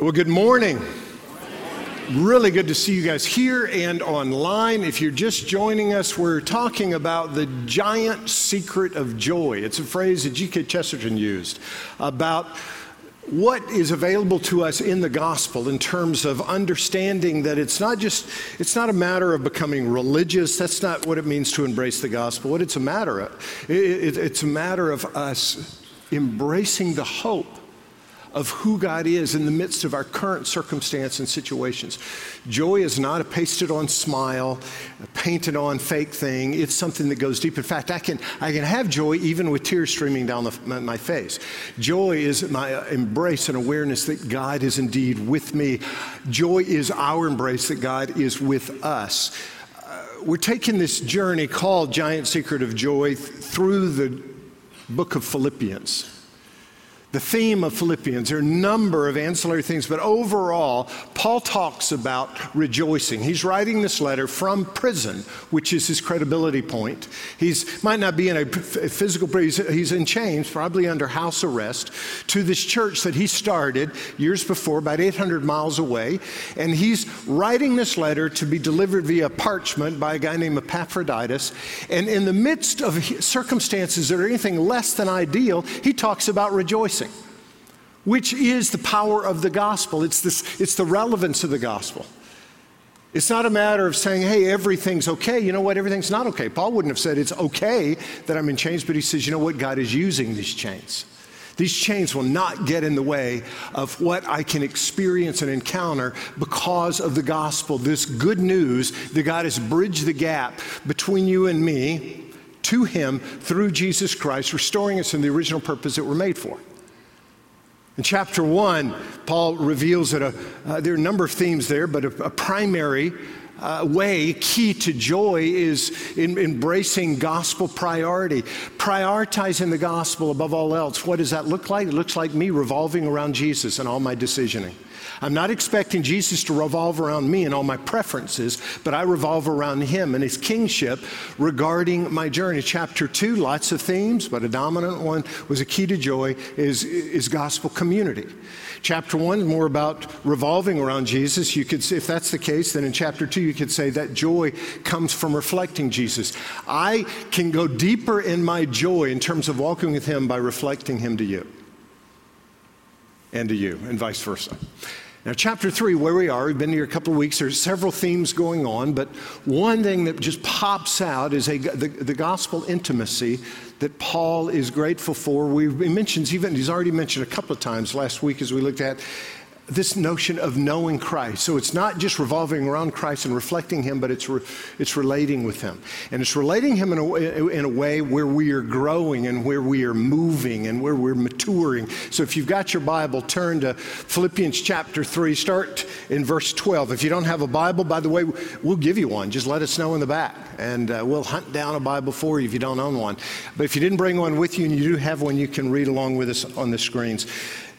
Well, good morning. Really good to see you guys here and online. If you're just joining us, we're talking about the giant secret of joy. It's a phrase that G.K. Chesterton used about what is available to us in the gospel in terms of understanding that it's not just it's not a matter of becoming religious that's not what it means to embrace the gospel what it's a matter of it, it, it's a matter of us embracing the hope of who God is in the midst of our current circumstance and situations. Joy is not a pasted on smile, a painted on fake thing. It's something that goes deep. In fact, I can, I can have joy even with tears streaming down the, my, my face. Joy is my embrace and awareness that God is indeed with me. Joy is our embrace that God is with us. Uh, we're taking this journey called Giant Secret of Joy through the book of Philippians the theme of Philippians. There are a number of ancillary things, but overall, Paul talks about rejoicing. He's writing this letter from prison, which is his credibility point. He might not be in a physical prison, he's in chains, probably under house arrest, to this church that he started years before, about 800 miles away. And he's writing this letter to be delivered via parchment by a guy named Epaphroditus. And in the midst of circumstances that are anything less than ideal, he talks about rejoicing which is the power of the gospel. It's, this, it's the relevance of the gospel. It's not a matter of saying, hey, everything's okay. You know what? Everything's not okay. Paul wouldn't have said it's okay that I'm in chains, but he says, you know what? God is using these chains. These chains will not get in the way of what I can experience and encounter because of the gospel, this good news that God has bridged the gap between you and me to Him through Jesus Christ, restoring us in the original purpose that we're made for. In chapter one, Paul reveals that a, uh, there are a number of themes there, but a, a primary uh, way, key to joy, is in embracing gospel priority, prioritizing the gospel above all else. What does that look like? It looks like me revolving around Jesus and all my decisioning. I'm not expecting Jesus to revolve around me and all my preferences, but I revolve around him and his kingship regarding my journey. Chapter two, lots of themes, but a dominant one was a key to joy is, is gospel community. Chapter one, more about revolving around Jesus. You could if that's the case, then in chapter two, you could say that joy comes from reflecting Jesus. I can go deeper in my joy in terms of walking with him by reflecting him to you and to you, and vice versa. Now, chapter three, where we are, we've been here a couple of weeks. There's several themes going on, but one thing that just pops out is a, the, the gospel intimacy that Paul is grateful for. We, he mentions even, he's already mentioned a couple of times last week as we looked at this notion of knowing Christ. So it's not just revolving around Christ and reflecting Him, but it's, re, it's relating with Him. And it's relating Him in a, in a way where we are growing and where we are moving and where we're maturing. So if you've got your Bible, turn to Philippians chapter 3, start in verse 12. If you don't have a Bible, by the way, we'll give you one. Just let us know in the back, and uh, we'll hunt down a Bible for you if you don't own one. But if you didn't bring one with you and you do have one, you can read along with us on the screens.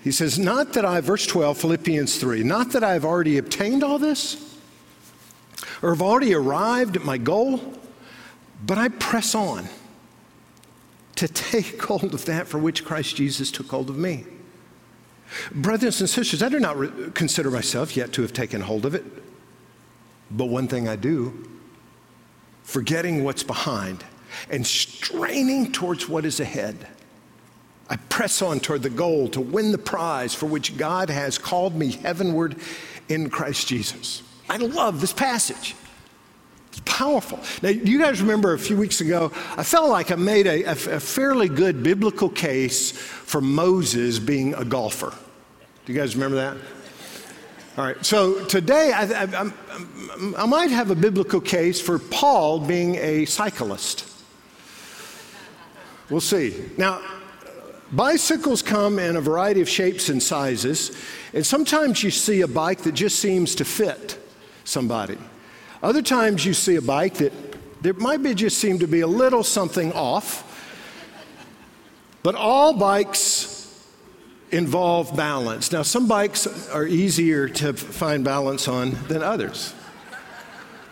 He says, Not that I, verse 12, Philippians 3, not that I've already obtained all this or have already arrived at my goal, but I press on to take hold of that for which Christ Jesus took hold of me. Brothers and sisters, I do not re- consider myself yet to have taken hold of it, but one thing I do, forgetting what's behind and straining towards what is ahead. I press on toward the goal to win the prize for which God has called me heavenward in Christ Jesus. I love this passage. It's powerful. Now, you guys remember a few weeks ago, I felt like I made a, a, fairly good biblical case for Moses being a golfer. Do you guys remember that? All right, so today I, I, I, might have a biblical case for Paul being a cyclist. We'll see. Now, Bicycles come in a variety of shapes and sizes, and sometimes you see a bike that just seems to fit somebody. Other times you see a bike that there might be just seem to be a little something off. But all bikes involve balance. Now, some bikes are easier to find balance on than others.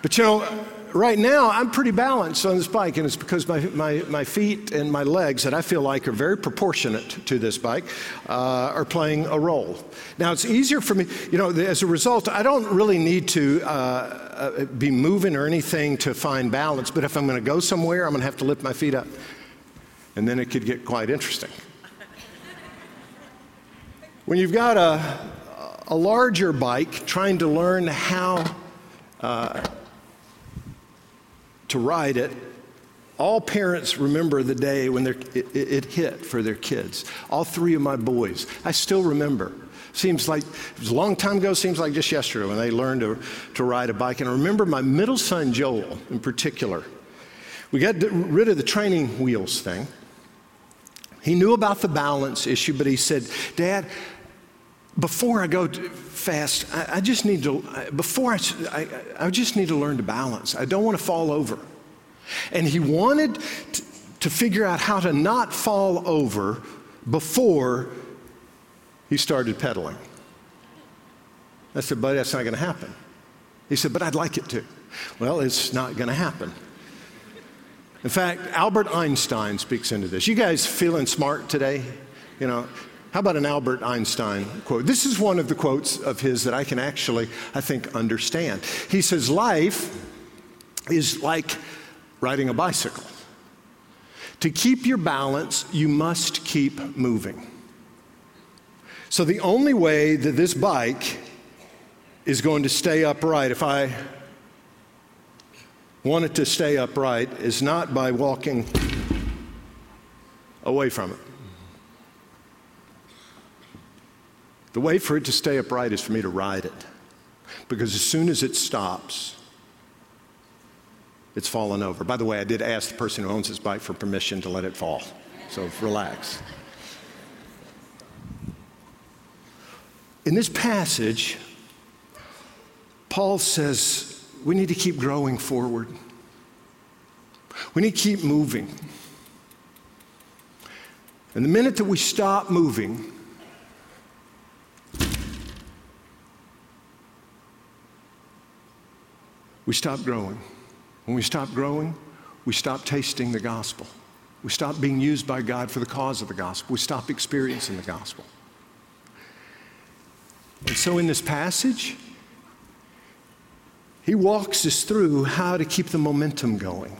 But you know, right now, I'm pretty balanced on this bike, and it's because my, my, my feet and my legs, that I feel like are very proportionate to this bike, uh, are playing a role. Now, it's easier for me, you know, as a result, I don't really need to uh, uh, be moving or anything to find balance, but if I'm going to go somewhere, I'm going to have to lift my feet up. And then it could get quite interesting. when you've got a, a larger bike, trying to learn how uh, to ride it, all parents remember the day when it, it, hit for their kids. All three of my boys, I still remember. Seems like it was a long time ago, seems like just yesterday when they learned to, to ride a bike. And I remember my middle son, Joel, in particular. We got rid of the training wheels thing. He knew about the balance issue, but he said, Dad, before I go fast, I, I just need to, before I, I, I, just need to learn to balance. I don't want to fall over. And he wanted to, to figure out how to not fall over before he started pedaling. I said, buddy, that's not going to happen. He said, but I'd like it to. Well, it's not going to happen. In fact, Albert Einstein speaks into this. You guys feeling smart today? You know, how about an Albert Einstein quote? This is one of the quotes of his that I can actually, I think, understand. He says, Life is like riding a bicycle. To keep your balance, you must keep moving. So, the only way that this bike is going to stay upright, if I want it to stay upright, is not by walking away from it. The way for it to stay upright is for me to ride it. Because as soon as it stops, it's fallen over. By the way, I did ask the person who owns this bike for permission to let it fall. So relax. In this passage, Paul says we need to keep growing forward. We need to keep moving. And the minute that we stop moving, we stop growing. When we stop growing, we stop tasting the gospel. We stop being used by God for the cause of the gospel. We stop experiencing the gospel. And so in this passage, he walks us through how to keep the momentum going.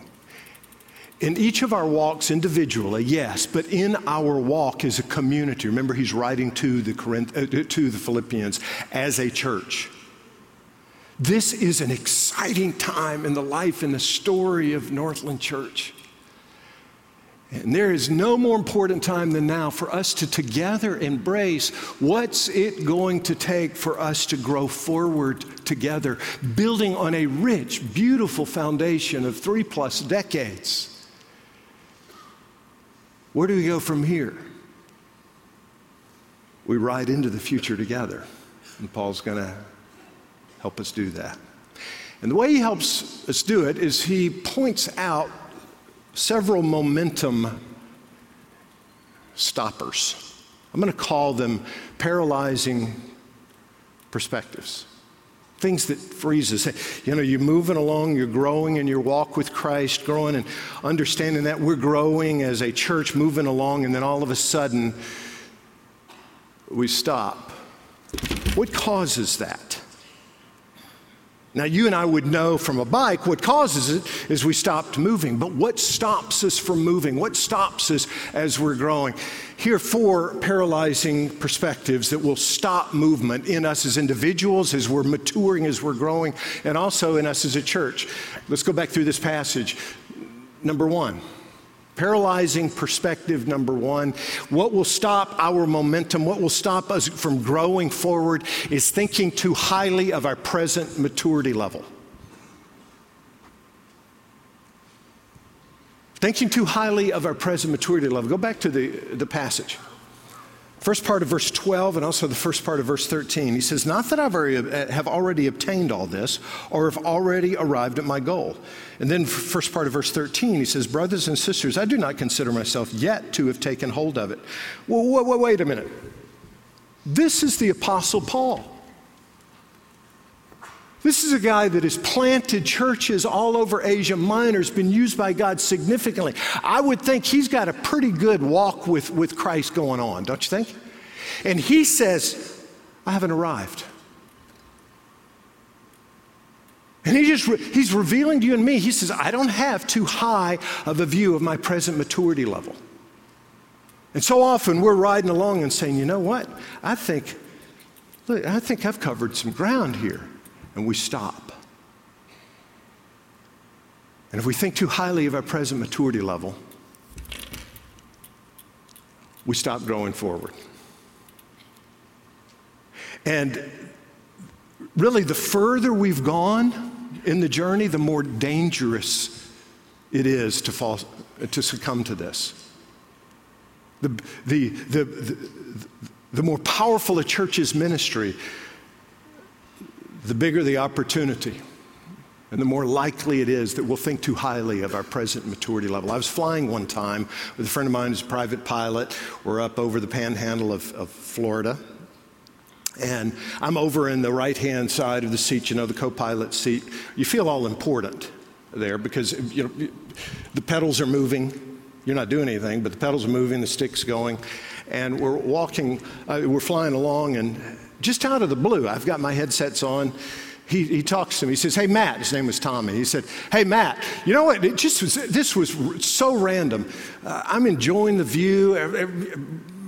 In each of our walks individually, yes, but in our walk as a community. Remember, he's writing to the, Corinth, uh, to the Philippians as a church. This is an exciting time in the life and the story of Northland Church. And there is no more important time than now for us to together embrace what's it going to take for us to grow forward together, building on a rich, beautiful foundation of three plus decades. Where do we go from here? We ride into the future together. And Paul's going to help us do that. And the way he helps us do it is he points out several momentum stoppers. I'm going to call them paralyzing perspectives. Things that freeze us. You know, you're moving along, you're growing in your walk with Christ, growing and understanding that we're growing as a church, moving along, and then all of a sudden we stop. What causes that? Now, you and I would know from a bike what causes it is we stopped moving. But what stops us from moving? What stops us as we're growing? Here are four paralyzing perspectives that will stop movement in us as individuals, as we're maturing, as we're growing, and also in us as a church. Let's go back through this passage. Number one, Paralyzing perspective number one. What will stop our momentum, what will stop us from growing forward, is thinking too highly of our present maturity level. Thinking too highly of our present maturity level. Go back to the, the passage. First part of verse 12 and also the first part of verse 13. He says, Not that I uh, have already obtained all this or have already arrived at my goal. And then, first part of verse 13, he says, Brothers and sisters, I do not consider myself yet to have taken hold of it. Well, wait, wait a minute. This is the Apostle Paul. This is a guy that has planted churches all over Asia Minor, has been used by God significantly. I would think he's got a pretty good walk with, with Christ going on, don't you think? And he says, I haven't arrived. And he just, he's revealing to you and me, he says, I don't have too high of a view of my present maturity level. And so often we're riding along and saying, you know what? I think, look, I think I've covered some ground here. And we stop. And if we think too highly of our present maturity level, we stop growing forward. And really, the further we've gone in the journey, the more dangerous it is to, fall, to succumb to this. The, the, the, the, the more powerful a church's ministry, the bigger the opportunity. And the more likely it is that we'll think too highly of our present maturity level. I was flying one time with a friend of mine who's a private pilot. We're up over the panhandle of, of Florida. And I'm over in the right hand side of the seat, you know, the co pilot seat. You feel all important there because you know, the pedals are moving. You're not doing anything, but the pedals are moving, the stick's going. And we're walking, uh, we're flying along, and just out of the blue, I've got my headsets on. He, he, talks to me. He says, Hey, Matt. His name was Tommy. He said, Hey, Matt, you know what? It just was, this was so random. Uh, I'm enjoying the view.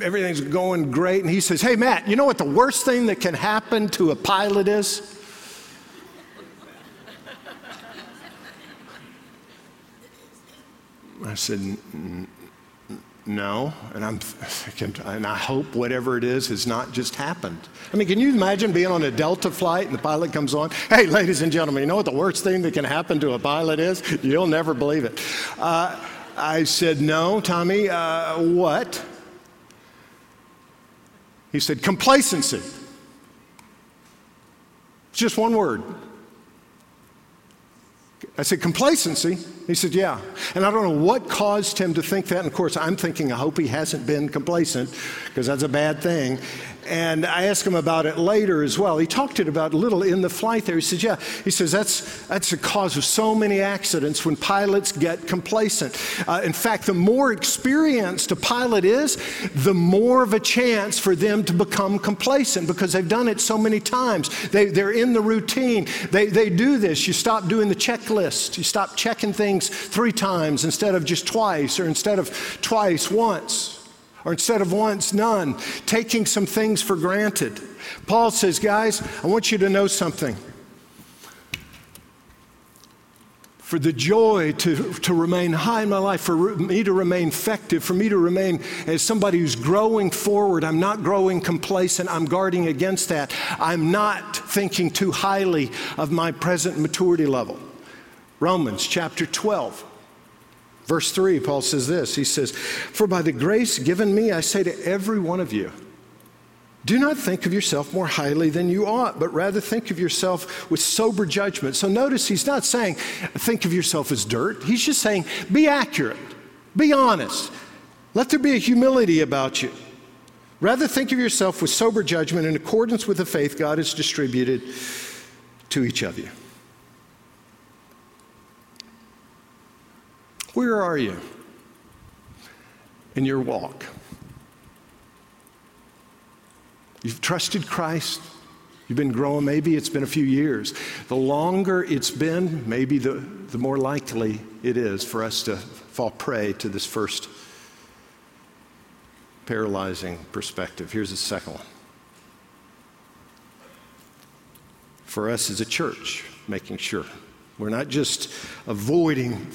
Everything's going great. And he says, Hey, Matt, you know what the worst thing that can happen to a pilot is? I said, no. And I'm thinking, and I hope whatever it is has not just happened. I mean, can you imagine being on a Delta flight and the pilot comes on? Hey, ladies and gentlemen, you know what the worst thing that can happen to a pilot is? You'll never believe it. Uh, I said, no, Tommy, uh, what? He said, complacency. It's just one word. I said, complacency? He said, yeah. And I don't know what caused him to think that. And of course, I'm thinking, I hope he hasn't been complacent because that's a bad thing. And I asked him about it later as well. He talked it about a little in the flight there. He says, Yeah. He says, That's, that's the cause of so many accidents when pilots get complacent. Uh, in fact, the more experienced a pilot is, the more of a chance for them to become complacent because they've done it so many times. They, they're in the routine. They, they do this. You stop doing the checklist, you stop checking things three times instead of just twice, or instead of twice, once or instead of once, none, taking some things for granted. Paul says, guys, I want you to know something. For the joy to, to remain high in my life, for me to remain effective, for me to remain as somebody who's growing forward. I'm not growing complacent. I'm guarding against that. I'm not thinking too highly of my present maturity level. Romans chapter 12. Verse 3, Paul says this He says, For by the grace given me, I say to every one of you, do not think of yourself more highly than you ought, but rather think of yourself with sober judgment. So notice he's not saying, think of yourself as dirt. He's just saying, be accurate, be honest. Let there be a humility about you. Rather, think of yourself with sober judgment in accordance with the faith God has distributed to each of you. Where are you in your walk? You've trusted Christ. You've been growing, maybe it's been a few years. The longer it's been, maybe the, the more likely it is for us to fall prey to this first paralyzing perspective. Here's the second one. For us as a church, making sure we're not just avoiding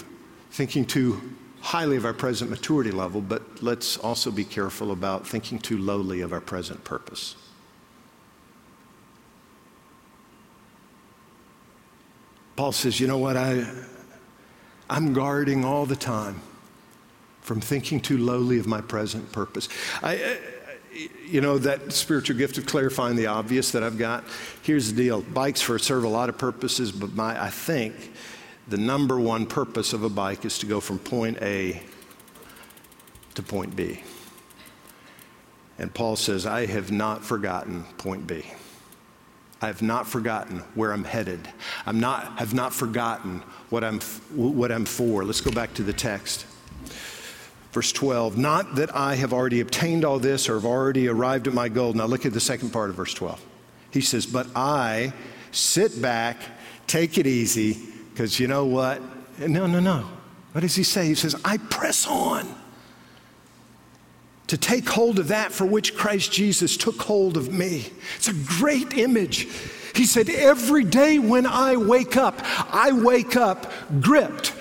thinking too highly of our present maturity level, but let's also be careful about thinking too lowly of our present purpose. Paul says, you know what? I, I'm guarding all the time from thinking too lowly of my present purpose. I, you know, that spiritual gift of clarifying the obvious that I've got. Here's the deal bikes for serve a lot of purposes, but my, I think the number one purpose of a bike is to go from point A to point B. And Paul says, I have not forgotten point B. I have not forgotten where I'm headed. I'm not, have not forgotten what I'm, what I'm for. Let's go back to the text. Verse 12, not that I have already obtained all this or have already arrived at my goal. Now look at the second part of verse 12. He says, But I sit back, take it easy, because you know what? No, no, no. What does he say? He says, I press on to take hold of that for which Christ Jesus took hold of me. It's a great image. He said, Every day when I wake up, I wake up gripped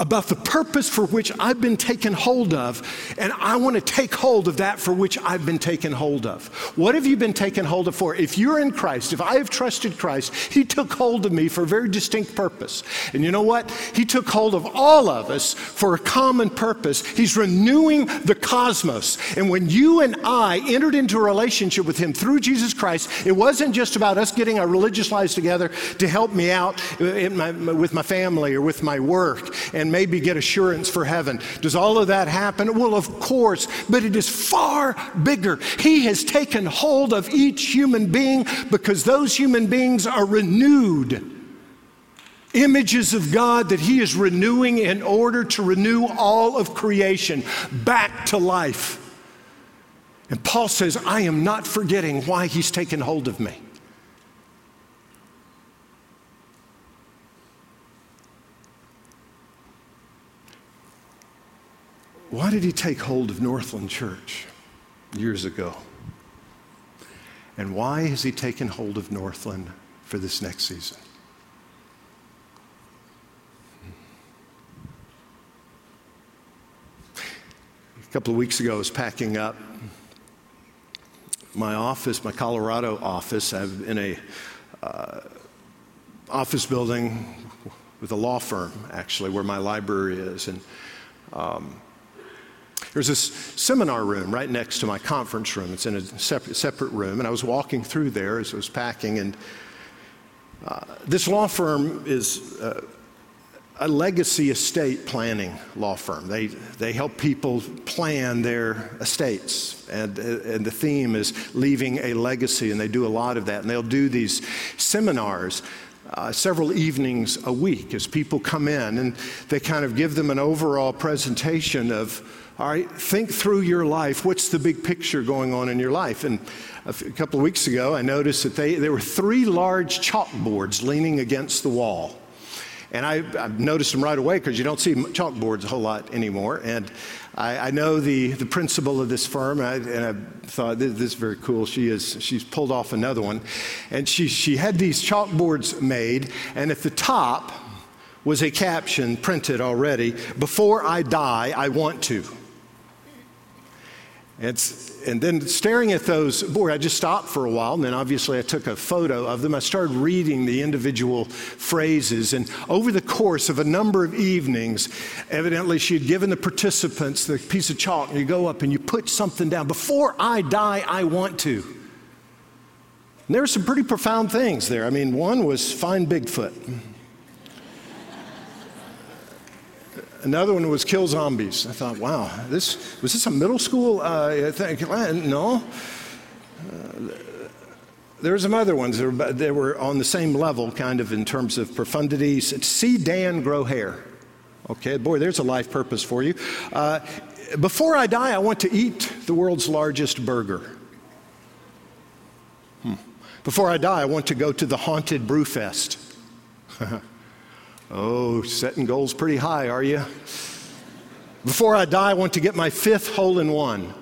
about the purpose for which I've been taken hold of, and I want to take hold of that for which I've been taken hold of. What have you been taken hold of for? If you're in Christ, if I have trusted Christ, He took hold of me for a very distinct purpose. And you know what? He took hold of all of us for a common purpose. He's renewing the cosmos. And when you and I entered into a relationship with Him through Jesus Christ, it wasn't just about us getting our religious lives together to help me out my, with my family or with my work and maybe get assurance for heaven. Does all of that happen? Well, of course, but it is far bigger. He has taken hold of each human being because those human beings are renewed. Images of God that He is renewing in order to renew all of creation back to life. And Paul says, I am not forgetting why He's taken hold of me. Why did he take hold of Northland Church years ago? And why has he taken hold of Northland for this next season? A couple of weeks ago, I was packing up my office, my Colorado office. I'm in a uh, office building with a law firm, actually, where my library is, and um, there's this seminar room right next to my conference room. It's in a separate, separate room. And I was walking through there as I was packing. And uh, this law firm is uh, a legacy estate planning law firm. They, they help people plan their estates. And, and the theme is leaving a legacy. And they do a lot of that. And they'll do these seminars uh, several evenings a week as people come in and they kind of give them an overall presentation of all right, think through your life. What's the big picture going on in your life? And a couple of weeks ago, I noticed that they, there were three large chalkboards leaning against the wall. And I, I noticed them right away because you don't see chalkboards a whole lot anymore. And I, I know the, the principal of this firm, and I, and I thought, this, this, is very cool. She is, she's pulled off another one. And she, she had these chalkboards made, and at the top was a caption printed already Before I die, I want to. It's, and then staring at those, boy, I just stopped for a while, and then obviously I took a photo of them. I started reading the individual phrases, and over the course of a number of evenings, evidently she had given the participants the piece of chalk, and you go up and you put something down. Before I die, I want to. And there were some pretty profound things there. I mean, one was find Bigfoot. Another one was kill zombies. I thought, wow, this was this a middle school uh, thing? No. Uh, there were some other ones that were, were, on the same level, kind of in terms of profundities. See Dan grow hair. Okay, boy, there's a life purpose for you. Uh, before I die, I want to eat the world's largest burger. Hmm. Before I die, I want to go to the haunted Brewfest. Oh, setting goals pretty high, are you? Before I die, I want to get my fifth hole in one.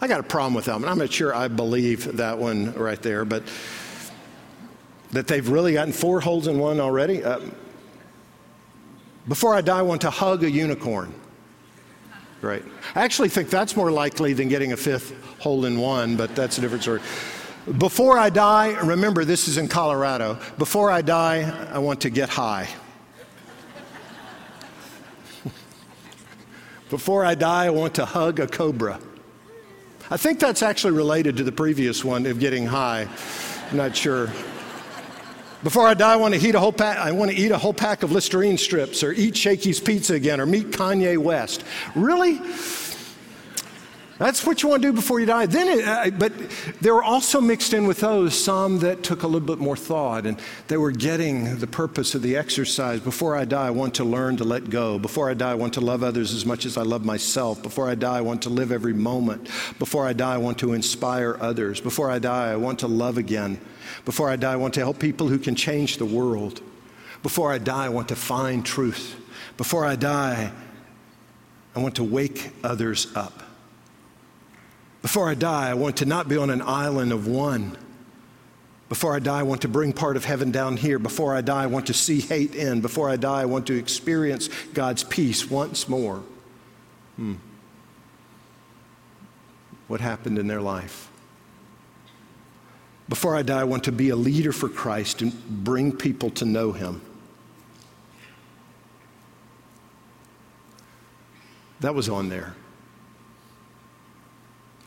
I got a problem with that one. I'm not sure I believe that one right there, but that they've really gotten four holes in one already. Uh, before I die, I want to hug a unicorn. Right. I actually think that's more likely than getting a fifth hole in one, but that's a different story. Before I die, remember this is in Colorado. Before I die, I want to get high. Before I die, I want to hug a cobra. I think that's actually related to the previous one of getting high. I'm not sure. Before I die, I want to eat a whole pack. I want to eat a whole pack of Listerine strips, or eat Shakey's Pizza again, or meet Kanye West. Really? That's what you want to do before you die. Then, it, uh, but there were also mixed in with those some that took a little bit more thought, and they were getting the purpose of the exercise. Before I die, I want to learn to let go. Before I die, I want to love others as much as I love myself. Before I die, I want to live every moment. Before I die, I want to inspire others. Before I die, I want to love again. Before I die, I want to help people who can change the world. Before I die, I want to find truth. Before I die, I want to wake others up. Before I die, I want to not be on an island of one. Before I die, I want to bring part of heaven down here. Before I die, I want to see hate end. Before I die, I want to experience God's peace once more. Hmm. What happened in their life? Before I die, I want to be a leader for Christ and bring people to know Him. That was on there.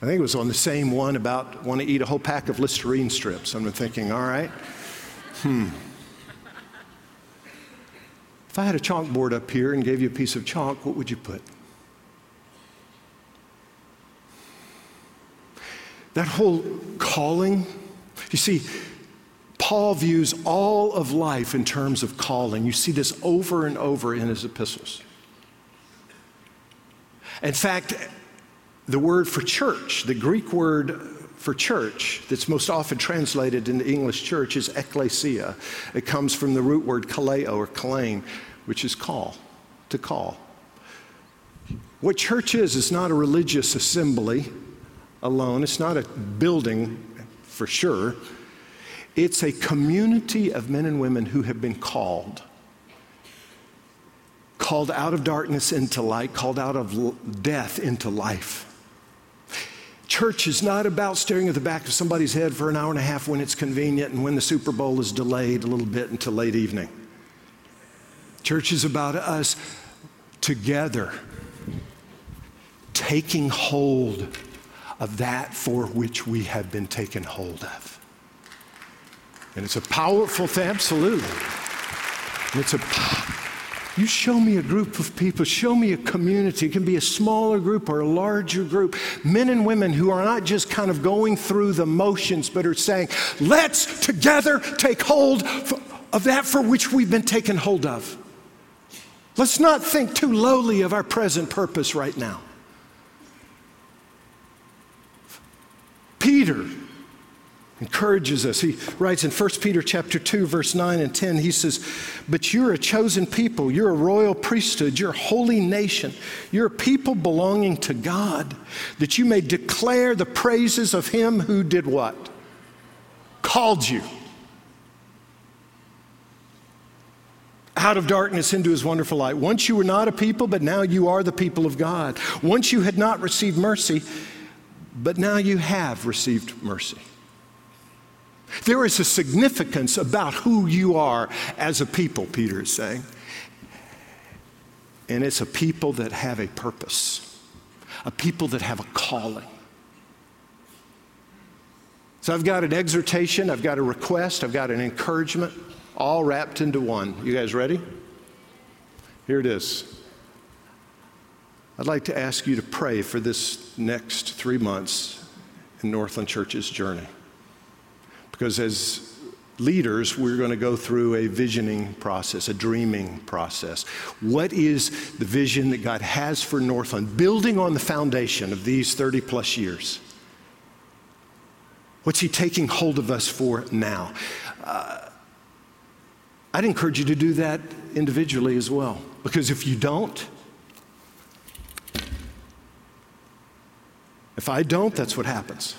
I think it was on the same one about want to eat a whole pack of Listerine strips. I'm thinking, all right, hmm. If I had a chalkboard up here and gave you a piece of chalk, what would you put? That whole calling, you see, Paul views all of life in terms of calling. You see this over and over in his epistles. In fact, the word for church, the Greek word for church that's most often translated into English church is ecclesia. It comes from the root word kaleo or kalein, which is call, to call. What church is, is not a religious assembly alone, it's not a building for sure. It's a community of men and women who have been called. Called out of darkness into light, called out of death into life. Church is not about staring at the back of somebody's head for an hour and a half when it's convenient and when the Super Bowl is delayed a little bit until late evening. Church is about us together taking hold of that for which we have been taken hold of. And it's a powerful thing, absolutely. And it's a you show me a group of people, show me a community. It can be a smaller group or a larger group. Men and women who are not just kind of going through the motions, but are saying, let's together take hold of that for which we've been taken hold of. Let's not think too lowly of our present purpose right now. Peter encourages us. He writes in 1 Peter chapter 2 verse 9 and 10 he says, "But you're a chosen people, you're a royal priesthood, you're a holy nation. You're a people belonging to God, that you may declare the praises of him who did what? Called you." out of darkness into his wonderful light. Once you were not a people, but now you are the people of God. Once you had not received mercy, but now you have received mercy. There is a significance about who you are as a people, Peter is saying. And it's a people that have a purpose, a people that have a calling. So I've got an exhortation, I've got a request, I've got an encouragement, all wrapped into one. You guys ready? Here it is. I'd like to ask you to pray for this next three months in Northland Church's journey. Because as leaders, we're going to go through a visioning process, a dreaming process. What is the vision that God has for Northland, building on the foundation of these 30 plus years? What's He taking hold of us for now? Uh, I'd encourage you to do that individually as well, because if you don't, if I don't, that's what happens.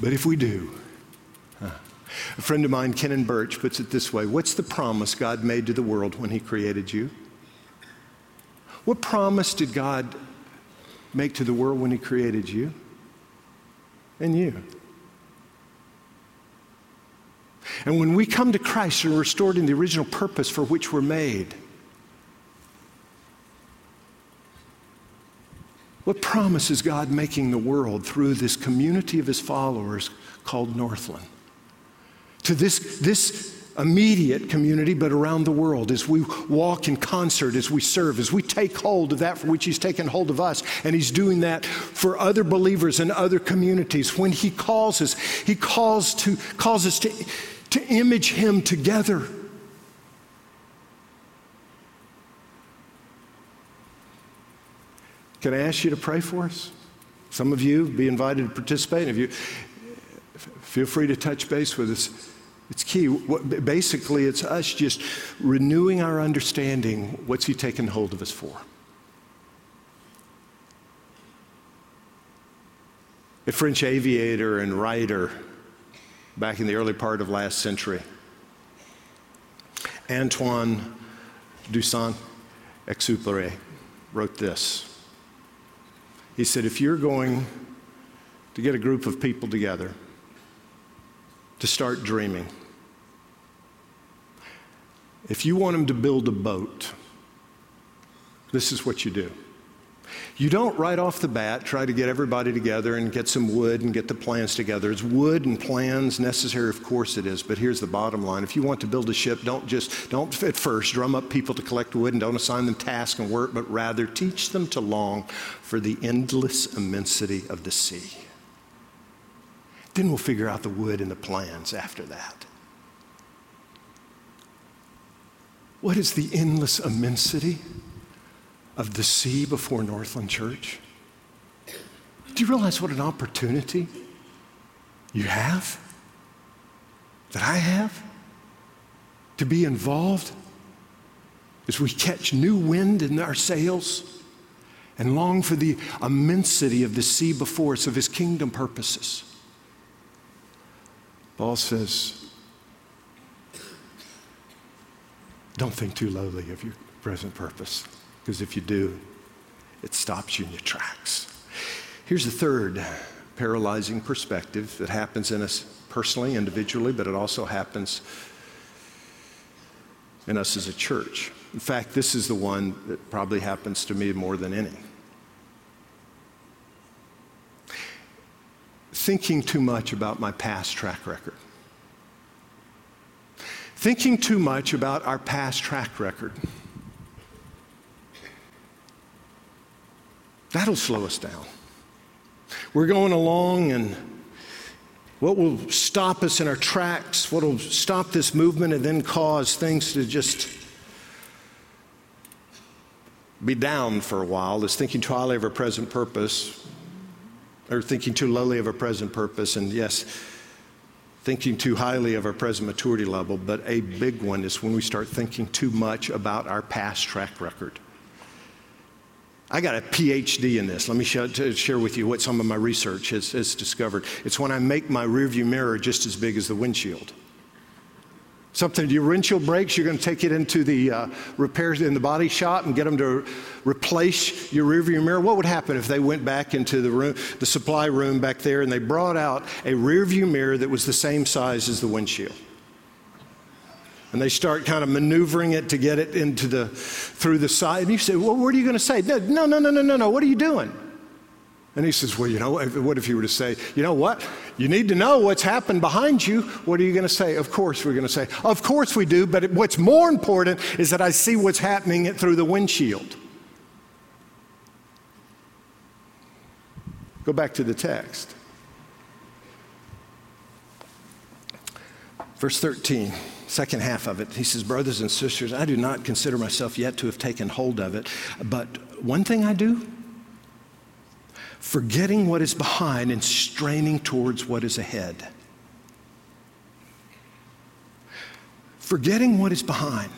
But if we do, a friend of mine, Kenan Birch, puts it this way What's the promise God made to the world when He created you? What promise did God make to the world when He created you and you? And when we come to Christ and restored in the original purpose for which we're made, What promise is God making the world through this community of his followers called Northland? To this, this immediate community, but around the world as we walk in concert, as we serve, as we take hold of that for which He's taken hold of us. And He's doing that for other believers in other communities. When He calls us, He calls, to, calls us to, to image Him together. Can I ask you to pray for us? Some of you be invited to participate. If you feel free to touch base with us. It's key. Basically, it's us just renewing our understanding. What's He taken hold of us for? A French aviator and writer back in the early part of last century, Antoine de Saint Exupéry, wrote this. He said, If you're going to get a group of people together to start dreaming, if you want them to build a boat, this is what you do. You don't right off the bat try to get everybody together and get some wood and get the plans together. It's wood and plans necessary, of course it is, but here's the bottom line. If you want to build a ship, don't just, don't at first drum up people to collect wood and don't assign them tasks and work, but rather teach them to long for the endless immensity of the sea. Then we'll figure out the wood and the plans after that. What is the endless immensity? Of the sea before Northland Church? Do you realize what an opportunity you have? That I have? To be involved as we catch new wind in our sails and long for the immensity of the sea before us, of his kingdom purposes. Paul says, don't think too lowly of your present purpose. Because if you do, it stops you in your tracks. Here's the third paralyzing perspective that happens in us personally, individually, but it also happens in us as a church. In fact, this is the one that probably happens to me more than any. Thinking too much about my past track record. Thinking too much about our past track record. That'll slow us down. We're going along, and what will stop us in our tracks, what will stop this movement and then cause things to just be down for a while is thinking too highly of our present purpose, or thinking too lowly of our present purpose, and yes, thinking too highly of our present maturity level. But a big one is when we start thinking too much about our past track record. I got a PhD in this. Let me share with you what some of my research has, has discovered. It's when I make my rearview mirror just as big as the windshield. Something, your windshield breaks, you're going to take it into the uh, repairs in the body shop and get them to replace your rearview mirror. What would happen if they went back into the room, the supply room back there, and they brought out a rearview mirror that was the same size as the windshield? And they start kind of maneuvering it to get it into the through the side. And you say, "Well, what are you going to say?" No, no, no, no, no, no. What are you doing? And he says, "Well, you know, what if you were to say, you know what? You need to know what's happened behind you. What are you going to say? Of course, we're going to say, of course we do. But what's more important is that I see what's happening through the windshield." Go back to the text. Verse 13 second half of it. He says, Brothers and sisters, I do not consider myself yet to have taken hold of it, but one thing I do, forgetting what is behind and straining towards what is ahead. Forgetting what is behind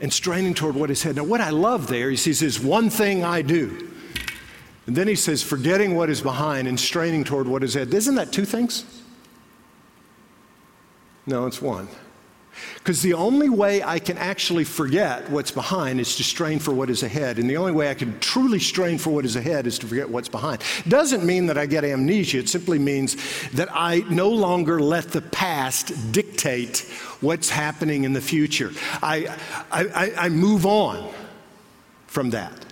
and straining toward what is ahead. Now, what I love there, he says, is one thing I do. And then he says, forgetting what is behind and straining toward what is ahead. Isn't that two things? No, it's one. Because the only way I can actually forget what's behind is to strain for what is ahead. And the only way I can truly strain for what is ahead is to forget what's behind. Doesn't mean that I get amnesia. It simply means that I no longer let the past dictate what's happening in the future. I, I, I move on from that.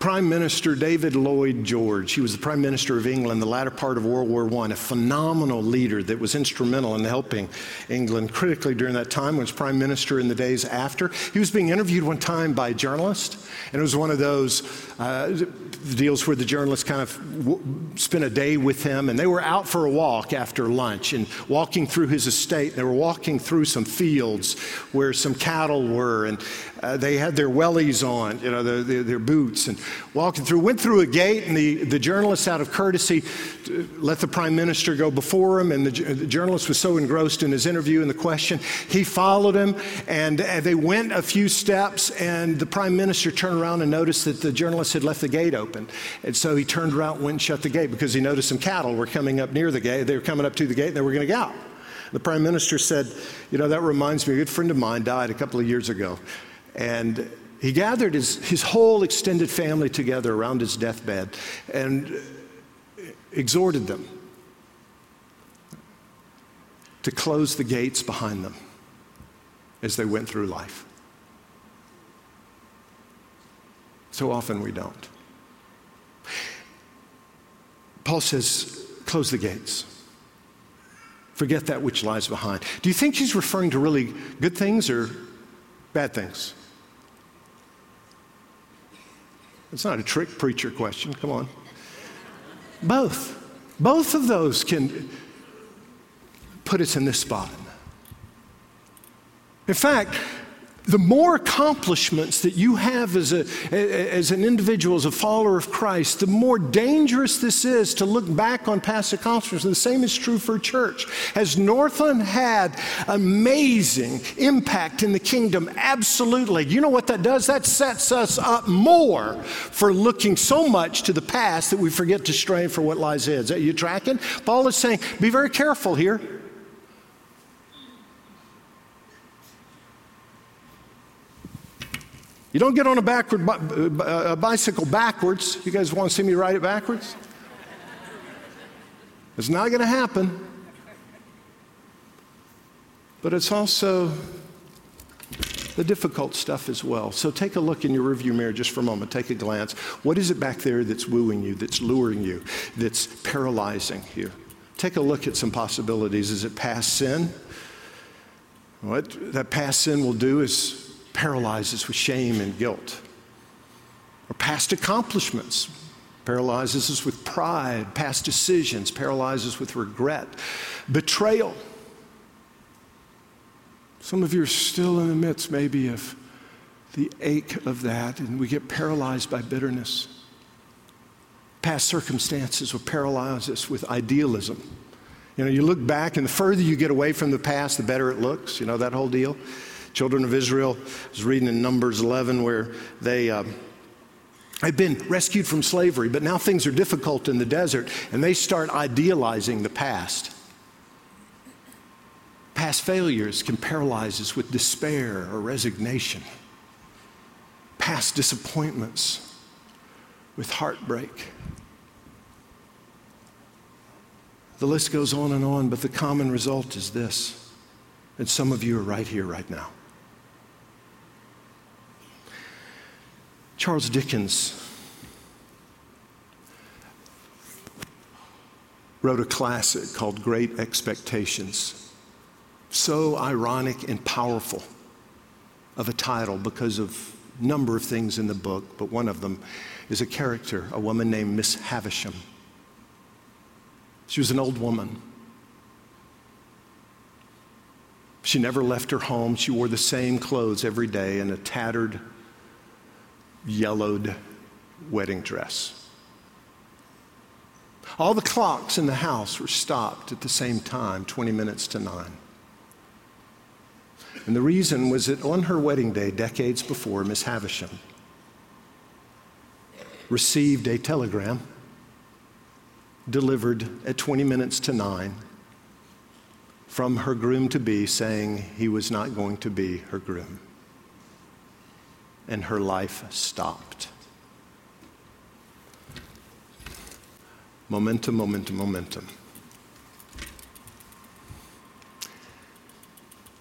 Prime Minister David Lloyd George. He was the Prime Minister of England the latter part of World War I, a phenomenal leader that was instrumental in helping England critically during that time, was Prime Minister in the days after. He was being interviewed one time by a journalist, and it was one of those uh, deals where the journalist kind of w- spent a day with him, and they were out for a walk after lunch and walking through his estate. They were walking through some fields where some cattle were, and uh, they had their wellies on, you know, their, their, their, boots, and walking through. Went through a gate, and the, the journalist, out of courtesy, let the prime minister go before him. And the, the journalist was so engrossed in his interview and the question, he followed him, and uh, they went a few steps, and the prime minister turned around and noticed that the journalist had left the gate open. And so he turned around, went and shut the gate because he noticed some cattle were coming up near the gate. They were coming up to the gate, and they were going to go out. The prime minister said, You know, that reminds me, a good friend of mine died a couple of years ago. And he gathered his, his whole extended family together around his deathbed and exhorted them to close the gates behind them as they went through life. So often we don't. Paul says, close the gates. Forget that which lies behind. Do you think he's referring to really good things or bad things? It's not a trick preacher question. Come on. Both. Both of those can put us in this spot. In fact, the more accomplishments that you have as, a, as an individual, as a follower of Christ, the more dangerous this is to look back on past accomplishments. And the same is true for church. Has Northland had amazing impact in the kingdom? Absolutely. You know what that does? That sets us up more for looking so much to the past that we forget to strain for what lies ahead. Are you tracking? Paul is saying, be very careful here. You don't get on a, backward, a uh, uh, bicycle backwards. You guys want to see me ride it backwards? It's not going to happen. But it's also the difficult stuff as well. So take a look in your rearview mirror just for a moment. Take a glance. What is it back there that's wooing you, that's luring you, that's paralyzing you? Take a look at some possibilities. Is it past sin? What that past sin will do is paralyzes with shame and guilt. Or past accomplishments paralyzes us with pride, past decisions paralyzes with regret, betrayal. Some of you are still in the midst, maybe, of the ache of that, and we get paralyzed by bitterness. Past circumstances will paralyze us with idealism. You know, you look back, and the further you get away from the past, the better it looks. You know that whole deal? Children of Israel, I was reading in Numbers 11 where they. Uh, had been rescued from slavery, but now things are difficult in the desert, and they start idealizing the past. Past failures can paralyze us with despair or resignation. Past disappointments with heartbreak. The list goes on and on, but the common result is this. And some of you are right here, right now. Charles Dickens wrote a classic called Great Expectations. So ironic and powerful of a title because of a number of things in the book, but one of them is a character, a woman named Miss Havisham. She was an old woman. She never left her home. She wore the same clothes every day in a tattered yellowed wedding dress. All the clocks in the house were stopped at the same time, 20 minutes to nine. And the reason was that on her wedding day, decades before, Miss Havisham received a telegram delivered at 20 minutes to nine from her groom to be saying he was not going to be her groom and her life stopped. Momentum, momentum, momentum.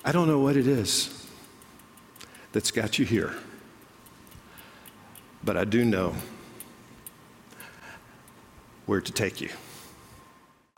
I don't know what it is that's got you here, but I do know where to take you.